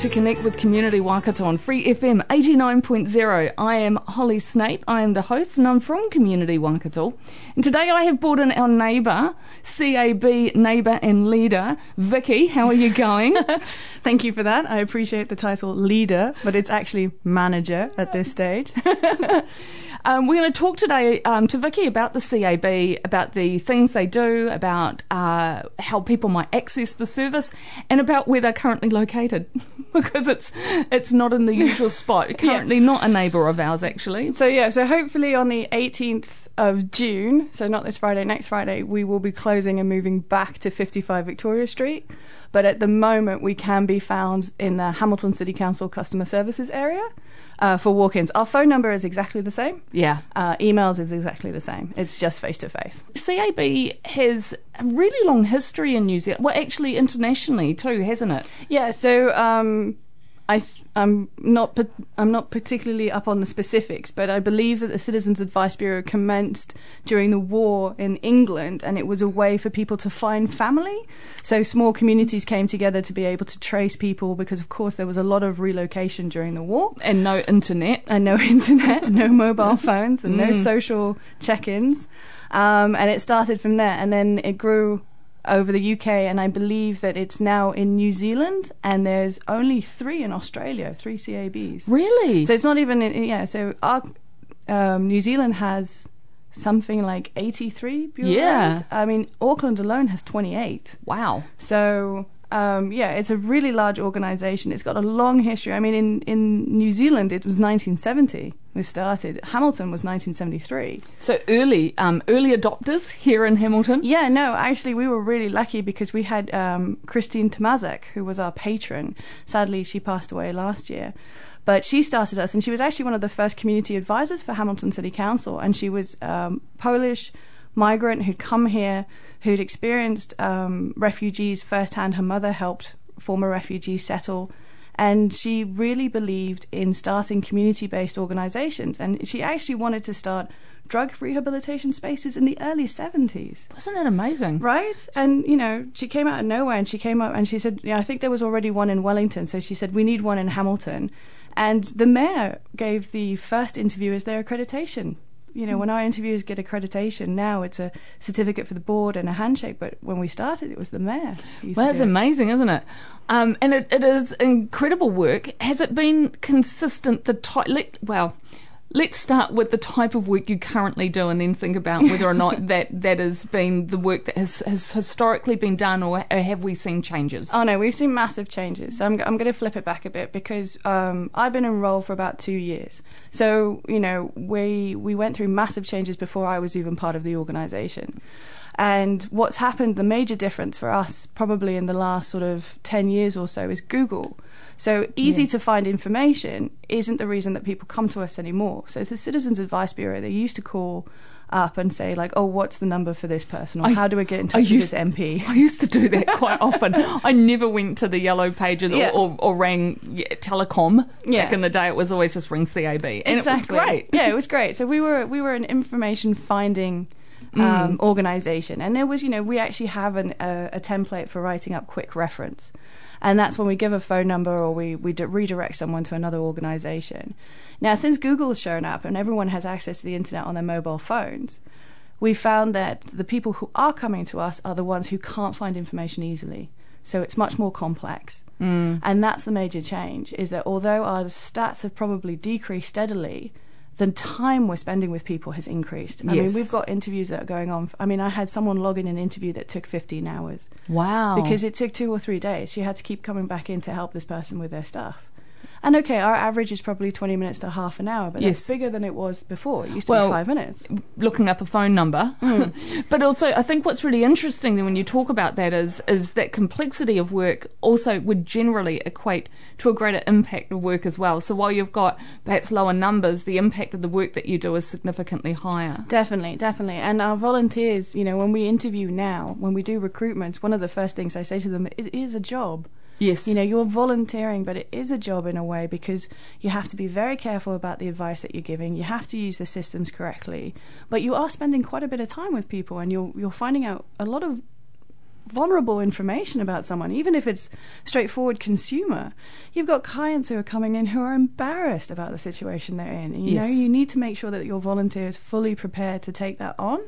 to Connect with Community Waikato on Free FM 89.0. I am Holly Snape, I am the host and I'm from Community Waikato. And today I have brought in our neighbour, CAB neighbour and leader, Vicky. How are you going? Thank you for that. I appreciate the title leader, but it's actually manager at this stage. Um, we're going to talk today um, to Vicky about the CAB, about the things they do, about uh, how people might access the service, and about where they're currently located, because it's it's not in the usual spot. Currently, yeah. not a neighbour of ours, actually. So yeah, so hopefully on the 18th of June, so not this Friday, next Friday, we will be closing and moving back to 55 Victoria Street. But at the moment, we can be found in the Hamilton City Council customer services area uh, for walk ins. Our phone number is exactly the same. Yeah. Uh, emails is exactly the same. It's just face to face. CAB has a really long history in New Zealand. Well, actually, internationally too, hasn't it? Yeah. So, um, I am not I'm not particularly up on the specifics, but I believe that the Citizens Advice Bureau commenced during the war in England, and it was a way for people to find family. So small communities came together to be able to trace people, because of course there was a lot of relocation during the war, and no internet, and no internet, no mobile phones, and mm. no social check-ins. Um, and it started from there, and then it grew over the UK, and I believe that it's now in New Zealand, and there's only three in Australia, three CABs. Really? So it's not even in, yeah. So our um, New Zealand has something like 83 bureaus. Yeah. I mean, Auckland alone has 28. Wow. So um, yeah, it's a really large organization. It's got a long history. I mean, in, in New Zealand, it was 1970 we started. Hamilton was 1973. So early, um, early adopters here in Hamilton? Yeah, no, actually, we were really lucky because we had um, Christine Tomaszek, who was our patron. Sadly, she passed away last year. But she started us, and she was actually one of the first community advisors for Hamilton City Council. And she was um, Polish migrant who'd come here who'd experienced um, refugees firsthand. Her mother helped former refugees settle. And she really believed in starting community based organizations. And she actually wanted to start drug rehabilitation spaces in the early 70s. Wasn't it amazing? Right? And, you know, she came out of nowhere and she came up and she said, yeah, I think there was already one in Wellington. So she said, we need one in Hamilton. And the mayor gave the first interview as their accreditation you know, when our interviewers get accreditation now, it's a certificate for the board and a handshake. But when we started, it was the mayor. Well, that's amazing, isn't it? Um, and it, it is incredible work. Has it been consistent? The type, well, Let's start with the type of work you currently do and then think about whether or not that, that has been the work that has, has historically been done or, or have we seen changes? Oh no, we've seen massive changes. So I'm, I'm going to flip it back a bit because um, I've been enrolled for about two years. So, you know, we, we went through massive changes before I was even part of the organisation. And what's happened, the major difference for us probably in the last sort of 10 years or so is Google. So easy yeah. to find information isn't the reason that people come to us anymore. So the Citizens Advice Bureau, they used to call up and say like, "Oh, what's the number for this person?" or I, "How do I get in touch used, with this MP?" I used to do that quite often. I never went to the yellow pages yeah. or, or, or, rang yeah, telecom. Yeah. Back in the day, it was always just ring CAB, and exactly. it was great. yeah, it was great. So we were we were an information finding. Um, mm. organization and there was you know we actually have an, a template for writing up quick reference and that's when we give a phone number or we, we redirect someone to another organization. Now, since Google's shown up and everyone has access to the internet on their mobile phones, we found that the people who are coming to us are the ones who can't find information easily. So it's much more complex. Mm. And that's the major change is that although our stats have probably decreased steadily, the time we're spending with people has increased. I yes. mean, we've got interviews that are going on. I mean, I had someone log in an interview that took 15 hours. Wow. Because it took two or three days. She had to keep coming back in to help this person with their stuff. And okay, our average is probably 20 minutes to half an hour, but Yes. that's bigger than it was before. It used to Well, be five minutes. looking up a phone number. Mm. but also, I think what's really interesting then when you talk about that is is that complexity of work also would generally equate to a greater impact of work as well. So while you've got perhaps lower numbers, the impact of the work that you do is significantly higher. Definitely, definitely. And our volunteers, you know, when we interview now, when we do recruitment, one of the first things I say to them, it is a job. Yes. You know, you're volunteering, but it is a job in a way because you have to be very careful about the advice that you're giving. You have to use the systems correctly, but you are spending quite a bit of time with people, and you're you're finding out a lot of vulnerable information about someone, even if it's straightforward consumer. You've got clients who are coming in who are embarrassed about the situation they're in. You know, you need to make sure that your volunteer is fully prepared to take that on.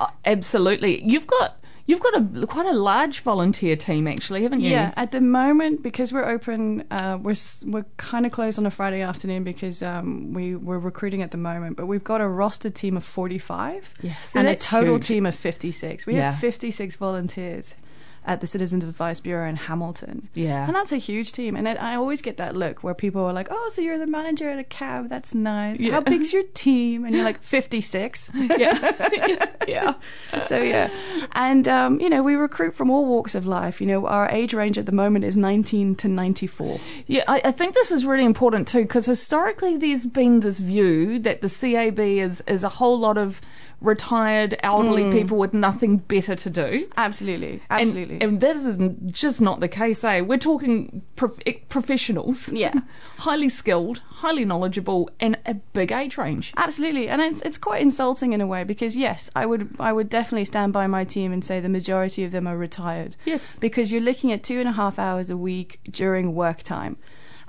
Uh, Absolutely. You've got you've got a quite a large volunteer team actually, haven't you? Yeah, at the moment because we're open, uh, we're we're kind of closed on a Friday afternoon because um, we we're recruiting at the moment. But we've got a rostered team of forty five, Yes, and a total huge. team of fifty six. We Yeah. have fifty six volunteers at the Citizens Advice Bureau in Hamilton. Yeah. and that's a huge team. And it, I always get that look where people are like, "Oh, so you're the manager at a cab? That's nice. Yeah. How big's your team?" And you're like, 56. yeah. yeah. so yeah and um, you know we recruit from all walks of life you know our age range at the moment is 19 to 94 Yeah, I, I think this is really important too because historically there's been this view that the CAB is is a whole lot of retired elderly people with nothing better to do. absolutely Absolutely. And- And, that is just not the case, eh? We're talking prof- professionals. Yeah. highly skilled, highly knowledgeable, and a big age range. absolutely and it's, it's quite insulting in a way because yes i would i would definitely stand by my team and say the majority of them are retired Yes. because you're looking at two and a half hours a week during work time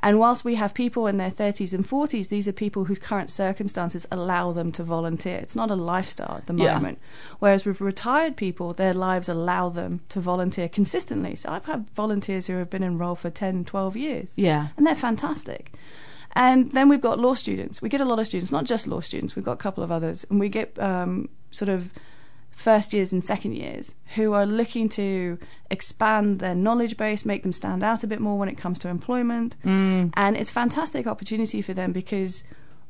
and whilst we have people in their 30s and 40s, these are people whose current circumstances allow them to volunteer. It's not a lifestyle at the Yeah. moment. Whereas with retired people, their lives allow them to volunteer consistently. So I've had volunteers who have been enrolled for 10, 12 years. Yeah. And they're fantastic. And then we've got law students. We get a lot of students, not just law students, we've got a couple of others. And we get um, sort of first years and second years who are looking to expand their knowledge base, make them stand out a bit more when it comes to employment. Mm. And it's a fantastic opportunity for them because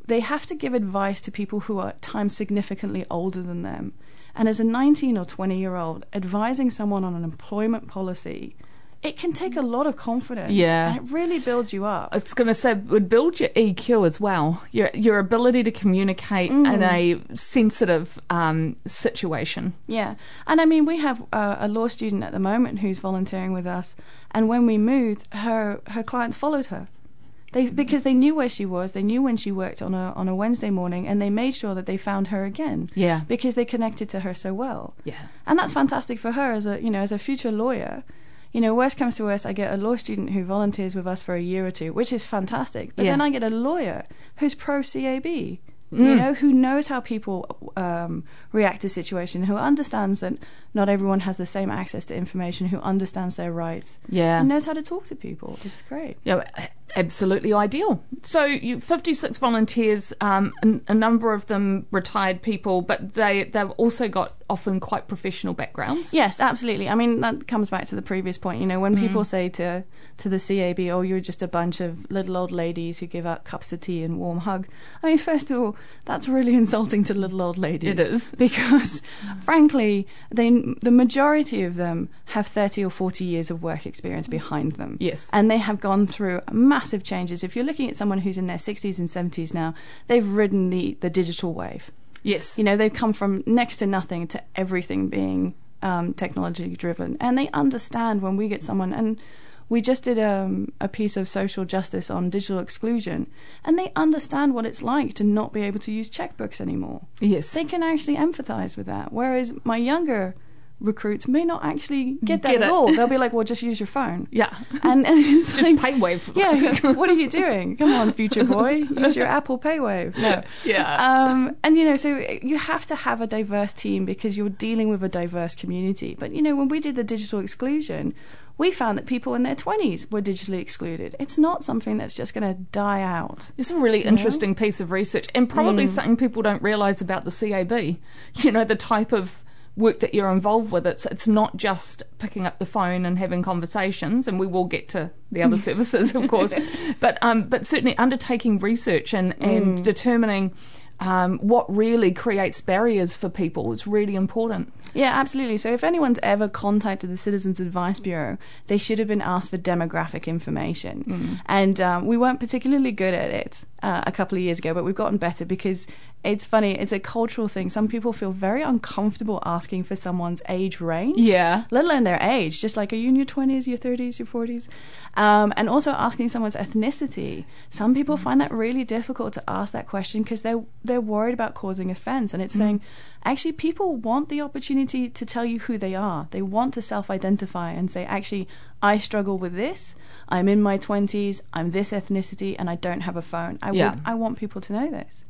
they have to give advice to people who are at times significantly older than them. And as a 19 or 20 year old, advising someone on an employment policy, it can take a lot of confidence. Yeah. And it really builds you up. I was going to say, it would build your EQ as well, your your ability to communicate Mm. in a sensitive um, situation. Yeah, and I mean, we have uh, a law student at the moment who's volunteering with us, and when we moved, her her clients followed her. They because they knew where she was, they knew when she worked on a on a Wednesday morning, and they made sure that they found her again. Yeah. because they connected to her so well. Yeah. and that's fantastic for her as a you know as a future lawyer. You know, worst comes to worst, I get a law student who volunteers with us for a year or two, which is fantastic. But Yeah. then I get a lawyer who's pro CAB you know, who knows how people um, react to situation, who understands that not everyone has the same access to information, who understands their rights, Yeah. and knows how to talk to people. It's great. Yeah, absolutely ideal. So, you 56 volunteers, um, a, a number of them retired people, but they they've also got often quite professional backgrounds. Yes, absolutely. I mean, that comes back to the previous point. You know, when people say to to the CAB, "Oh, you're just a bunch of little old ladies who give out cups of tea and warm hug," I mean, first of all, that's really insulting to little old ladies. It is. because, frankly, they the majority of them have thirty or forty years of work experience behind them. Yes. and they have gone through massive changes. If you're looking at someone who's in their sixties and seventies now, they've ridden the the digital wave Yes. you know they've come from next to nothing to everything being um, technology driven and they understand when we get someone and we just did um, a piece of social justice on digital exclusion and they understand what it's like to not be able to use checkbooks anymore yes. they can actually empathize with that whereas my younger recruits may not actually get that Get at all they'll be like well just use your phone yeah. and, and it's Just like paywave. yeah, what are you doing? Come on, future boy, use your Apple PayWave. No, Yeah. Um, and you know, so you have to have a diverse team because you're dealing with a diverse community. But you know, when we did the digital exclusion, we found that people in their 20s were digitally excluded. It's not something that's just going to die out. It's a really interesting piece of research, and Mm. probably something people don't realise about the CAB. You know, the type of work that you're involved with. It's it's not just picking up the phone and having conversations, and we will get to the other services, of course, but um, but certainly undertaking research and and Mm. determining. Um, what really creates barriers for people is really important. Yeah, absolutely. So if anyone's ever contacted the Citizens Advice Bureau, they should have been asked for demographic information. And um, we weren't particularly good at it uh, a couple of years ago, but we've gotten better because it's funny, it's a cultural thing. Some people feel very uncomfortable asking for someone's age range. Yeah. Let alone their age. Just like, are you in your 20s, your 30s, your 40s? Um, and also asking someone's ethnicity. Some people find that really difficult to ask that question because they're, they're worried about causing offense. And it's mm. saying, actually, people want the opportunity to tell you who they are. They want to self identify and say, actually, I struggle with this. I'm in my 20s. I'm this ethnicity and I don't have a phone. I, Yeah. would, I want people to know this.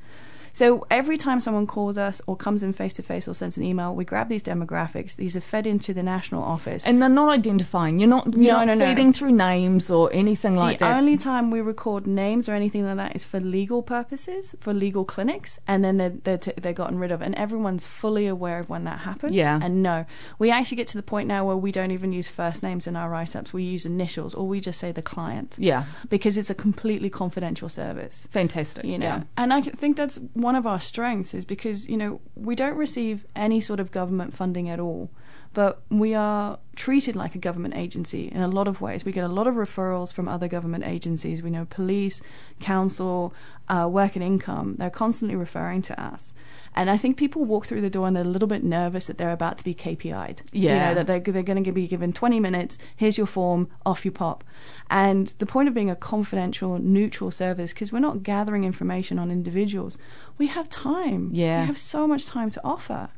So every time someone calls us or comes in face to face or sends an email, we grab these demographics. These are fed into the national office. And they're not identifying. You're not, you're No, not no, no. feeding through names or anything like the that. The only time we record names or anything like that is for legal purposes, for legal clinics, and then they're they're, t- they're gotten rid of, and everyone's fully aware of when that happens. Yeah. And no, we actually get to the point now where we don't even use first names in our write-ups. We use initials, or we just say the client. yeah, Because it's a completely confidential service. fantastic. you know yeah. and i think that's one of our strengths is because you know we don't receive any sort of government funding at all but we are treated like a government agency in a lot of ways. We get a lot of referrals from other government agencies. We know police council uh, work and income. They're constantly referring to us. And i think people walk through the door and they're a little bit nervous that they're about to be kpi'd Yeah. you know that they're, they're going to be given 20 minutes. Here's your form. Off you pop. And the point of being a confidential neutral service because we're not gathering information on individuals. We have time. Yeah. we have so much time to offer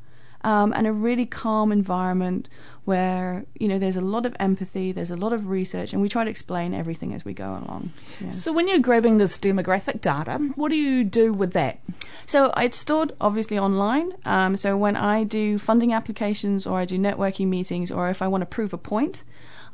um, and a really calm environment where you know there's a lot of empathy there's a lot of research and we try to explain everything as we go along Yeah. So when you're grabbing this demographic data, what do you do with that? So it's stored obviously online. Um, so when I do funding applications or I do networking meetings or if I want to prove a point,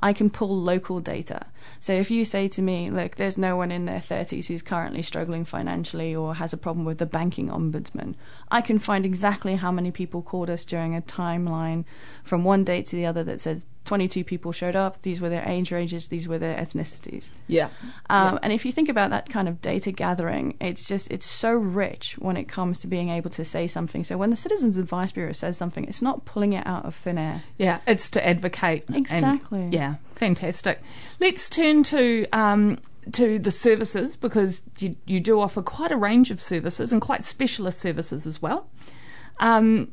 I can pull local data. So if you say to me, look, there's no one in their 30s who's currently struggling financially or has a problem with the banking ombudsman, I can find exactly how many people called us during a timeline from one date to the other that says 22 people showed up, these were their age ranges, these were their ethnicities. Yeah. Um, And if you think about that kind of data gathering, it's just it's so rich when it comes to being able to say something. So when the Citizens Advice Bureau says something, it's not pulling it out of thin air. Yeah, it's to advocate. and- Exactly. yeah, fantastic. Let's turn to um, to the services because you, you do offer quite a range of services and quite specialist services as well. Um,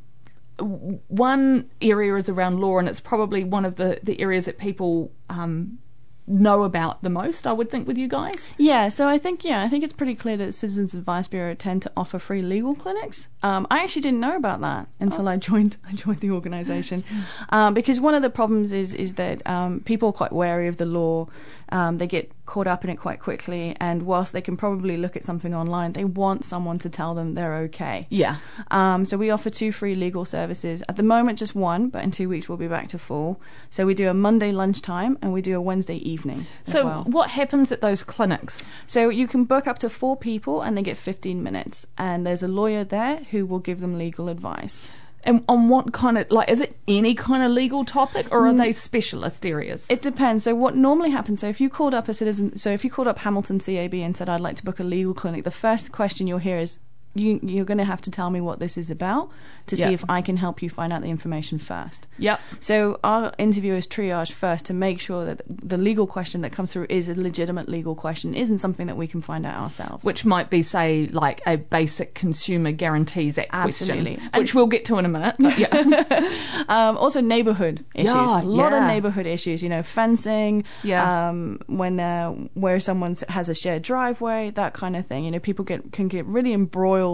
one area is around law, and it's probably one of the, the areas that people um, know about the most, I would think, with you guys. Yeah, so I think yeah, I think it's pretty clear that Citizens Advice Bureau tend to offer free legal clinics. Um, I actually didn't know about that until I joined I joined the organisation, um, because one of the problems is is that um, people are quite wary of the law. Um, they get caught up in it quite quickly, and whilst they can probably look at something online, they want someone to tell them they're okay. Yeah. Um, so we offer two free legal services. At the moment, just one, but in two weeks we'll be back to full. So we do a Monday lunchtime and we do a Wednesday evening. So, well. what happens at those clinics? So you can book up to four people and they get 15 minutes. And there's a lawyer there who will give them legal advice. And on what kind of like is it any kind of legal topic or are mm. they specialist areas? It depends. So what normally happens? So if you called up a citizen, so if you called up Hamilton CAB and said I'd like to book a legal clinic, the first question you'll hear is you, you're going to have to tell me what this is about to Yeah. see if I can help you find out the information first. Yep. So our interview is triage first to make sure that the legal question that comes through is a legitimate legal question, isn't something that we can find out ourselves. Which might be, say, like a basic Consumer Guarantees Act Absolutely. question, which we'll get to in a minute. But yeah, Um, also, neighborhood issues. Yeah, a lot yeah. of neighborhood issues. You know, fencing. Yeah. Um, when uh, where someone has a shared driveway, that kind of thing. You know, people get can get really embroiled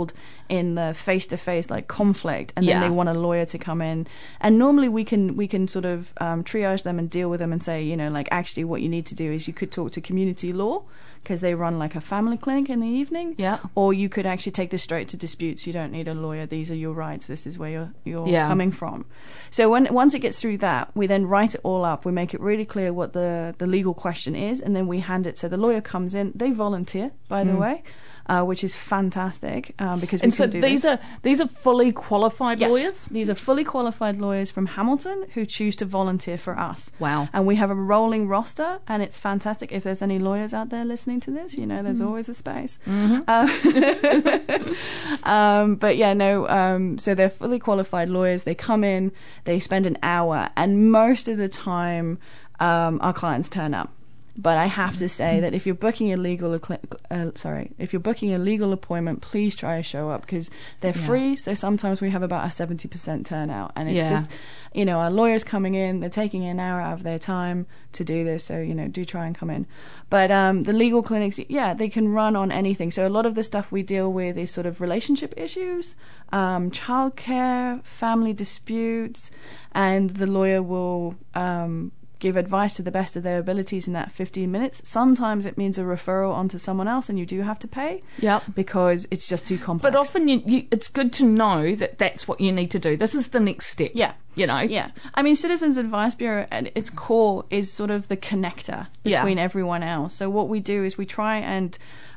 in the face to face like conflict, and then Yeah. they want a lawyer to come in. And normally we can we can sort of um, triage them and deal with them and say, you know, like actually what you need to do is you could talk to community law because they run like a family clinic in the evening. Yeah. Or you could actually take this straight to disputes. You don't need a lawyer. These are your rights. This is where you're you're Yeah. coming from. So when once it gets through that, we then write it all up. We make it really clear what the the legal question is, and then we hand it. So the lawyer comes in. They volunteer, by the way. Uh, which is fantastic. um, because we And can so do these this. are these are fully qualified Yes. lawyers. These are fully qualified lawyers from Hamilton who choose to volunteer for us. Wow. And we have a rolling roster, and it's fantastic. If there's any lawyers out there listening to this, you know, there's Mm. always a space. Mm-hmm. Um, um, but yeah, no. Um, so they're fully qualified lawyers. They come in, they spend an hour, and most of the time, um, our clients turn up. But I have to say that if you're booking a legal, uh, sorry, if you're booking a legal appointment, please try to show up because they're Yeah. free. So sometimes we have about a seventy percent turnout, and it's Yeah. just, you know, our lawyers coming in, they're taking an hour out of their time to do this. So you know, do try and come in. But um, the legal clinics, yeah, they can run on anything. So a lot of the stuff we deal with is sort of relationship issues, um, childcare, family disputes, and the lawyer will. Um, give advice to the best of their abilities in that 15 minutes. Sometimes it means a referral onto someone else and you do have to pay Yep. because it's just too complex. But often you, you, it's good to know that that's what you need to do. This is the next step. Yeah. You know. Yeah. I mean, Citizens Advice Bureau at its core is sort of the connector Yeah. between everyone else. So what we do is we try and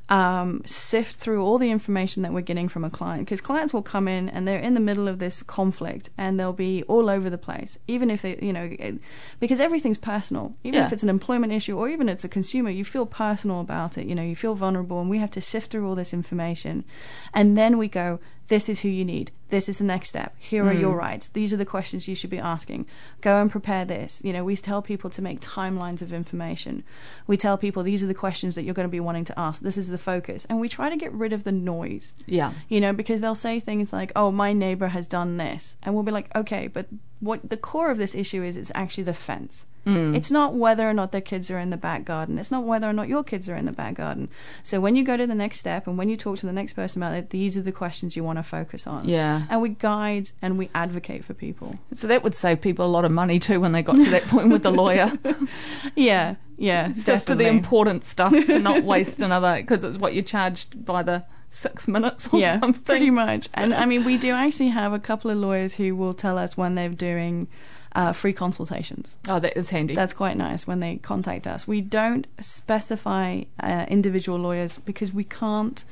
um, sift through all the information that we're getting from a client. Because clients will come in and they're in the middle of this conflict and they'll be all over the place even if they you know it, because everything's personal. Even Yeah. if it's an employment issue or even it's a consumer you feel personal about it you know you feel vulnerable and we have to sift through all this information. And then we go this is who you need this is the next step. Here are your hmm. rights. These are the questions you should be asking. Go and prepare this. You know we tell people to make timelines of information. We tell people these are the questions that you're going to be wanting to ask. This is the focus. And we try to get rid of the noise. Yeah. you know because they'll say things like oh my neighbor has done this. And we'll be like okay but what the core of this issue is is actually the fence. Mm. It's not whether or not their kids are in the back garden. It's not whether or not your kids are in the back garden. So when you go to the next step and when you talk to the next person about it these are the questions you want to focus on. Yeah. and we guide and we advocate for people. So that would save people a lot of money too when they got to that point with the lawyer. yeah yeah Sift to the important stuff to not waste another because it's what you're charged by the six minutes or yeah, something. pretty much. And I mean, we do actually have a couple of lawyers who will tell us when they're doing uh, free consultations. Oh, that is handy. That's quite nice when they contact us. We don't specify uh, individual lawyers because we can't.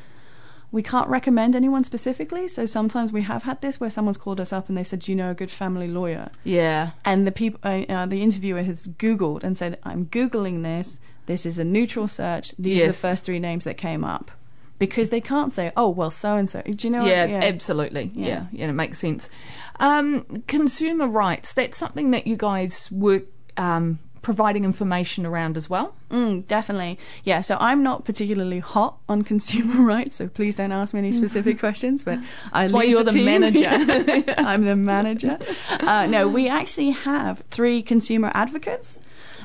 We can't recommend anyone specifically, so sometimes we have had this where someone's called us up and they said, "Do you know a good family lawyer?" yeah. and the people uh, uh, the interviewer has googled and said i'm googling this this is a neutral search these are the first three names that came up because they can't say oh well so and so do you know yeah, what? absolutely. Yeah. Yeah. yeah, it makes sense. Um, consumer rights, that's something that you guys work um, providing information around as well. Mm, definitely yeah so i'm not particularly hot on consumer rights so please don't ask me any specific questions but i That's why you're the team. manager. i'm the manager uh, no we actually have three consumer advocates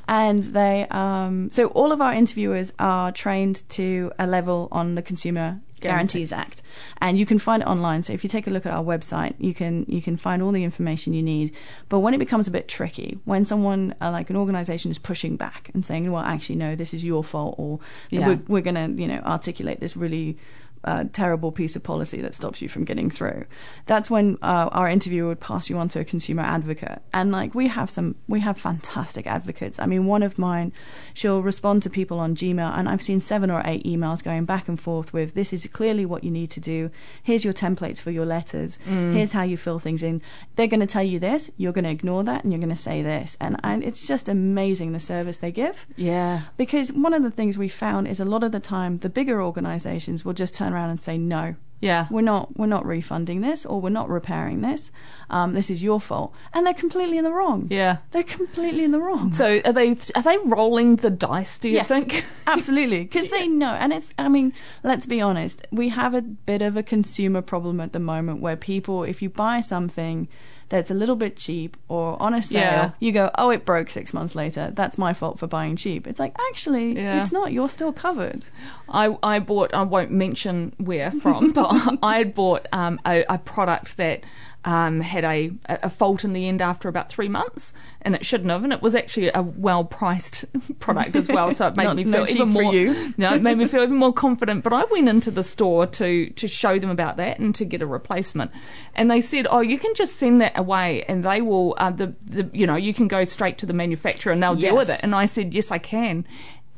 and they um, so all of our interviewers are trained to a level on the consumer guarantees act. And you can find it online. So if you take a look at our website you can you can find all the information you need. But when it becomes a bit tricky when someone uh, like an organization is pushing back and saying well actually no this is your fault or Yeah. we're, we're going to you know articulate this really uh, terrible piece of policy that stops you from getting through. That's when uh, our interviewer would pass you on to a consumer advocate, and like we have some, we have fantastic advocates. I mean, one of mine, she'll respond to people on Gmail, and I've seen seven or eight emails going back and forth with, "This is clearly what you need to do. Here's your templates for your letters. Here's how you fill things in. They're going to tell you this. You're going to ignore that, and you're going to say this." And, and it's just amazing the service they give. Yeah. Because one of the things we found is a lot of the time the bigger organizations will just turn around and say no. Yeah. We're not we're not refunding this or we're not repairing this. Um, this is your fault. And they're completely in the wrong. Yeah. They're completely in the wrong. So are they are they rolling the dice? Do you yes, think? absolutely, because they know, and it's. I mean, let's be honest. We have a bit of a consumer problem at the moment where people, if you buy something that's a little bit cheap or on a sale, Yeah. you go, "Oh, it broke six months later. That's my fault for buying cheap." It's like actually, Yeah. it's not. You're still covered. I, I bought, I won't mention where from, but I had bought um, a, a product that um, had a, a fault in the end after about three months, and it shouldn't have. And it was actually a well priced product as well, so it made Not- me feel even more. you. No, it made me feel even more confident. But I went into the store to to show them about that and to get a replacement, and they said, "Oh, you can just send that away, and they will. Uh, the, the you know you can go straight to the manufacturer and they'll deal with it." And I said, "Yes, I can."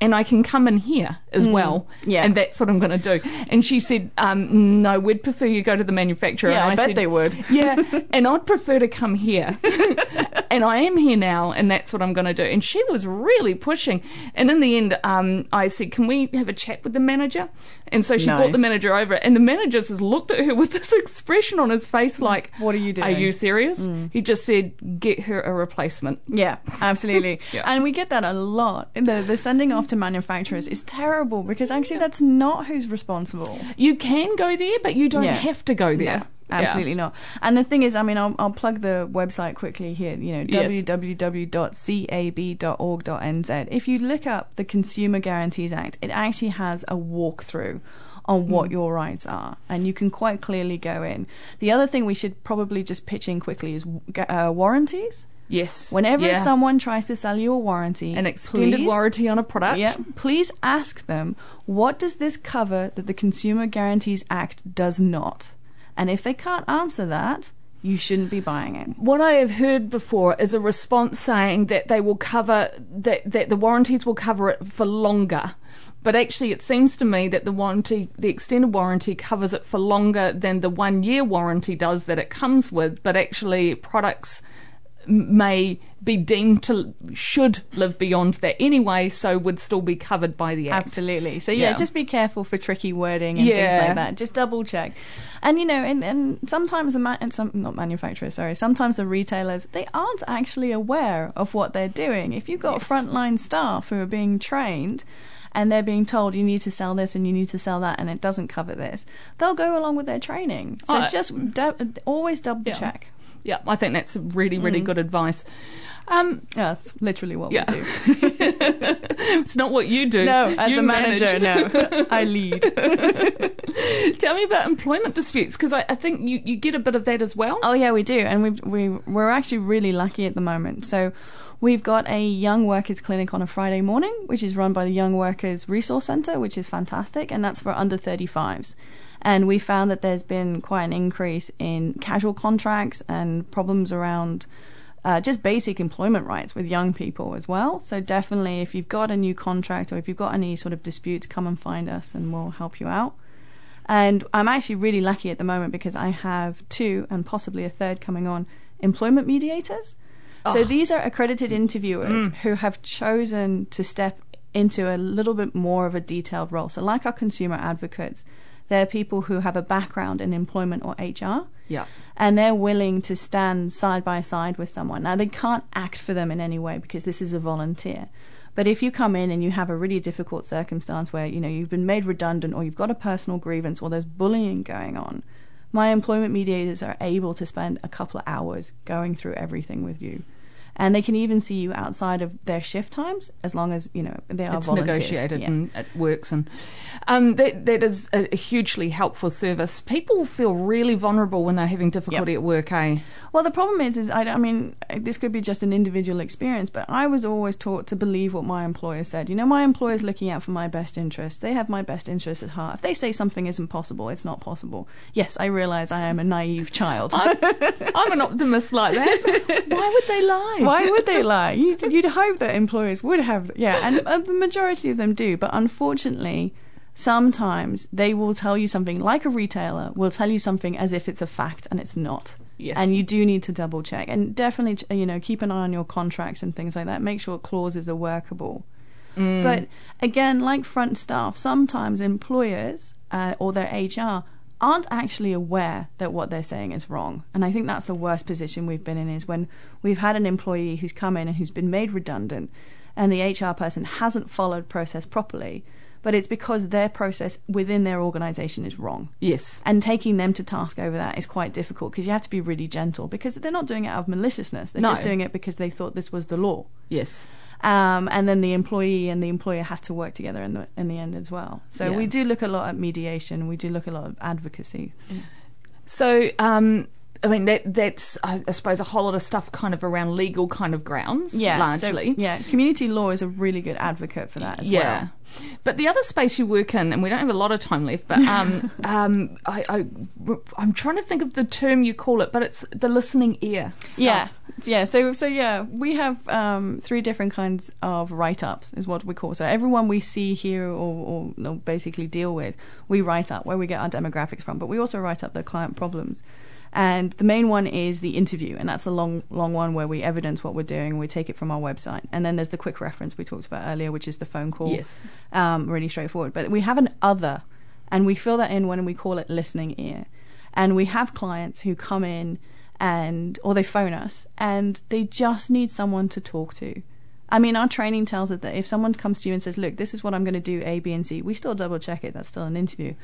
And I can come in here as well. Mm. yeah. And that's what I'm going to do. And she said, um, no, we'd prefer you go to the manufacturer. Yeah, and I bet said, they would. yeah, and I'd prefer to come here. and I am here now, and that's what I'm going to do. And she was really pushing. And in the end, um, I said, Can we have a chat with the manager? And so she brought the manager over, and the manager just looked at her with this expression on his face like, What are you doing? Are you serious? He just said, Get her a replacement. Yeah, absolutely. Yeah. And we get that a lot. The, the sending off to manufacturers is terrible because actually that's not who's responsible. You can go there, but you don't Yeah. have to go there. No, absolutely not. And the thing is, I mean, I'll, I'll plug the website quickly here. You know, Yes. www.cab.org.nz. If you look up the Consumer Guarantees Act, it actually has a walkthrough on what Hmm. your rights are, and you can quite clearly go in. The other thing we should probably just pitch in quickly is uh, warranties. Yes. Whenever Yeah. someone tries to sell you a warranty, an extended please- warranty on a product. yeah, please ask them what does this cover that the Consumer Guarantees Act does not? And if they can't answer that, you shouldn't be buying it. What I have heard before is a response saying that they will cover that that the warranties will cover it for longer. But actually, it seems to me that the warranty, the extended warranty, covers it for longer than the one year warranty does that it comes with. But actually, products may be deemed to should live beyond that anyway, so would still be covered by the act. Absolutely. So yeah, Yeah. just be careful for tricky wording and Yeah. things like that. Just double check. And you know, and, and sometimes the man, and some not manufacturers, sorry, sometimes the retailers they aren't actually aware of what they're doing. If you've got Yes. frontline staff who are being trained. And they're being told you need to sell this and you need to sell that, and it doesn't cover this. They'll go along with their training. So Oh, just dou- always double Yeah. check. Yeah, I think that's really, really good advice. Um, Yeah, that's literally what Yeah. we do. it's not what you do. No, as You the manager, manage. no, I lead. Tell me about employment disputes because I, I think you, you get a bit of that as well. Oh yeah, we do, and we've, we we're actually really lucky at the moment. So we've got a young workers clinic on a Friday morning, which is run by the Young Workers Resource Centre, which is fantastic, and that's for under 35s. And we found that there's been quite an increase in casual contracts and problems around uh, just basic employment rights with young people as well. So definitely, if you've got a new contract or if you've got any sort of disputes, come and find us, and we'll help you out. And I'm actually really lucky at the moment because I have two and possibly a third coming on employment mediators. So these are accredited interviewers who have chosen to step into a little bit more of a detailed role. So, like our consumer advocates, they're people who have a background in employment or HR Yeah. and they're willing to stand side by side with someone. Now, they can't act for them in any way because this is a volunteer. But if you come in and you have a really difficult circumstance where you know you've been made redundant or you've got a personal grievance or there's bullying going on, my employment mediators are able to spend a couple of hours going through everything with you. And they can even see you outside of their shift times as long as, you know, they are it's volunteers. negotiated Yeah. and it works and um, that that is a, hugely helpful service. People feel really vulnerable when they're having difficulty at work, eh? Well, the problem is, is I, I mean, this could be just an individual experience, but I was always taught to believe what my employer said. You know, my employer's looking out for my best interests. They have my best interests at heart. If they say something isn't possible, it's not possible. Yes, I realize I am a naive child. I'm, I'm an optimist like that. Why would they lie? Why would they lie? You'd, you'd hope that employers would have, yeah, and uh, the majority of them do. But unfortunately, sometimes they will tell you something, like a retailer will tell you something as if it's a fact and it's not. Yes. And you do need to double check and definitely, you know, keep an eye on your contracts and things like that. Make sure clauses are workable. Mm. But again, like front staff, sometimes employers uh, or their HR aren't actually aware that what they're saying is wrong. And I think that's the worst position we've been in is when we've had an employee who's come in and who's been made redundant and the HR person hasn't followed process properly, but it's because their process within their organization is wrong. yes. And taking them to task over that is quite difficult because you have to be really gentle because they're not doing it out of maliciousness. They're No. just doing it because they thought this was the law Yes. Um, and then the employee and the employer has to work together in the in the end as well. So Yeah. we do look a lot at mediation. We do look a lot at advocacy. So, um, I mean, that that's I, I suppose a whole lot of stuff kind of around legal kind of grounds, Yeah, so, largely. yeah, community law is a really good advocate for that as yeah. well. But the other space you work in, and we don't have a lot of time left, but um, um, I, I, I'm trying to think of the term you call it, but it's the listening ear. Stuff. Yeah, yeah. So, so yeah, we have um, three different kinds of write-ups, is what we call. So everyone we see here or, or, or basically deal with, we write up where we get our demographics from, but we also write up the client problems. And the main one is the interview, and that's a long, long one where we evidence what we're doing. We take it from our website, and then there's the quick reference we talked about earlier, which is the phone call. Yes. um, really straightforward. But we have an other, and we fill that in when we call it listening ear. And we have clients who come in and, or they phone us, and they just need someone to talk to. I mean, our training tells us that if someone comes to you and says, "Look, this is what I'm going to do, A, B, and C," we still double check it. That's still an interview.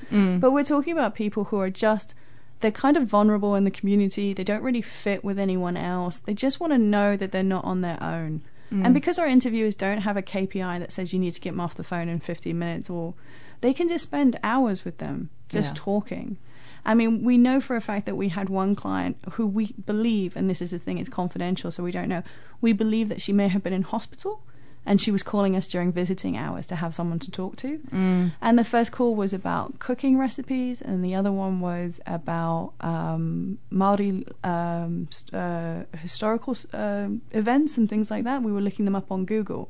But we're talking about people who are just they're kind of vulnerable in the community. They don't really fit with anyone else. They just want to know that they're not on their own. And mm. because our interviewers don't have a KPI that says you need to get them off the phone in 15 minutes, or they can just spend hours with them just Yeah. talking. I mean, we know for a fact that we had one client who we believe, and this is the thing, it's confidential, so we don't know. We believe that she may have been in hospital and she was calling us during visiting hours to have someone to talk to. Mm. And the first call was about cooking recipes, and the other one was about um, Maori um, uh, historical uh, events and things like that. We were looking them up on Google.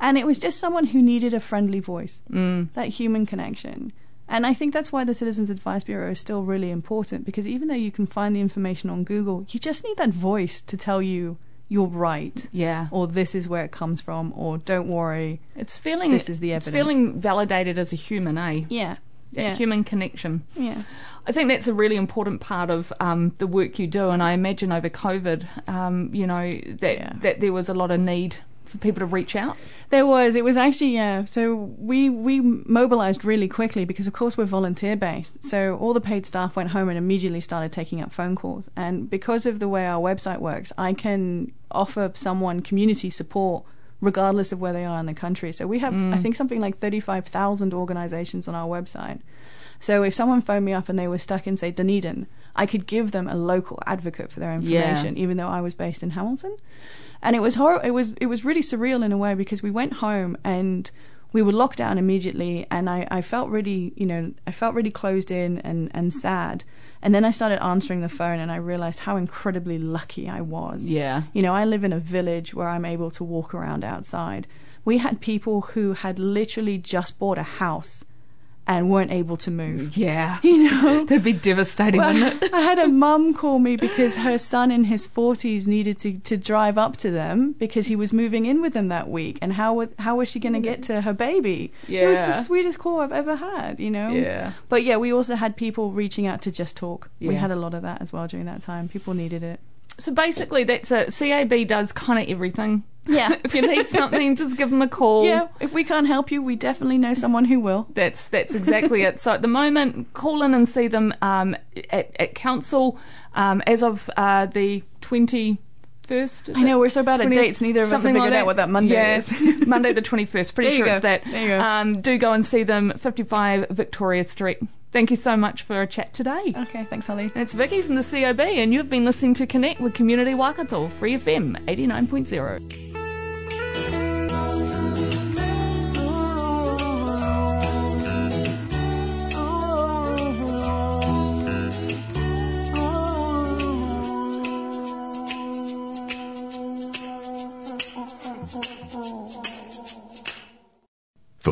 And it was just someone who needed a friendly voice, Mm. that human connection. And I think that's why the Citizens Advice Bureau is still really important because even though you can find the information on Google, you just need that voice to tell you you're right Yeah. or this is where it comes from or don't worry. It's feeling This is the It's evidence. feeling validated as a human, eh? Yeah. That Yeah. human connection. Yeah. I think that's a really important part of um, the work you do, and I imagine over COVID, um, you know, that Yeah. that there was a lot of need for people to reach out. There was. It was actually yeah. So we we mobilized really quickly because of course we're volunteer based. So all the paid staff went home and immediately started taking up phone calls. And because of the way our website works, I can offer someone community support regardless of where they are in the country. So we have I mm. think something like 35,000 organizations on our website. So if someone phoned me up and they were stuck in say Dunedin, I could give them a local advocate for their Yeah. information even though I was based in Hamilton and it was hor- it was it was really surreal in a way because we went home and we were locked down immediately and I, I felt really you know I felt really closed in and, and sad. And then I started answering the phone and I realized how incredibly lucky I was. Yeah. you know I live in a village where I'm able to walk around outside. We had people who had literally just bought a house and weren't able to move mm. Yeah. you know That'd be devastating, well, wouldn't it? I had a mum call me because her son in his 40s needed to, to drive up to them because he was moving in with them that week. And how, wa- how was she going to mm. get to her baby? Yeah. It was the sweetest call I've ever had, you know? Yeah. But yeah, we also had people reaching out to just talk. We had a lot of that as well during that time. People needed it. So basically, that's a CAB does kind of everything. Yeah. if you need something, just give them a call. Yeah, if we can't help you, we definitely know someone who will. That's that's exactly it. So at the moment, call in and see them um, at, at council um, as of uh, the twenty first. I know, we're so bad at dates, neither of us have figured like out what that Monday yeah, is. Monday the twenty first. Pretty sure it's that. There you go. Um, do go and see them, fifty five Victoria Street. Thank you so much for a chat today. Okay, thanks, Holly. It's Vicky from the COB, and you've been listening to Connect with Community Waikato, Free FM 89.0.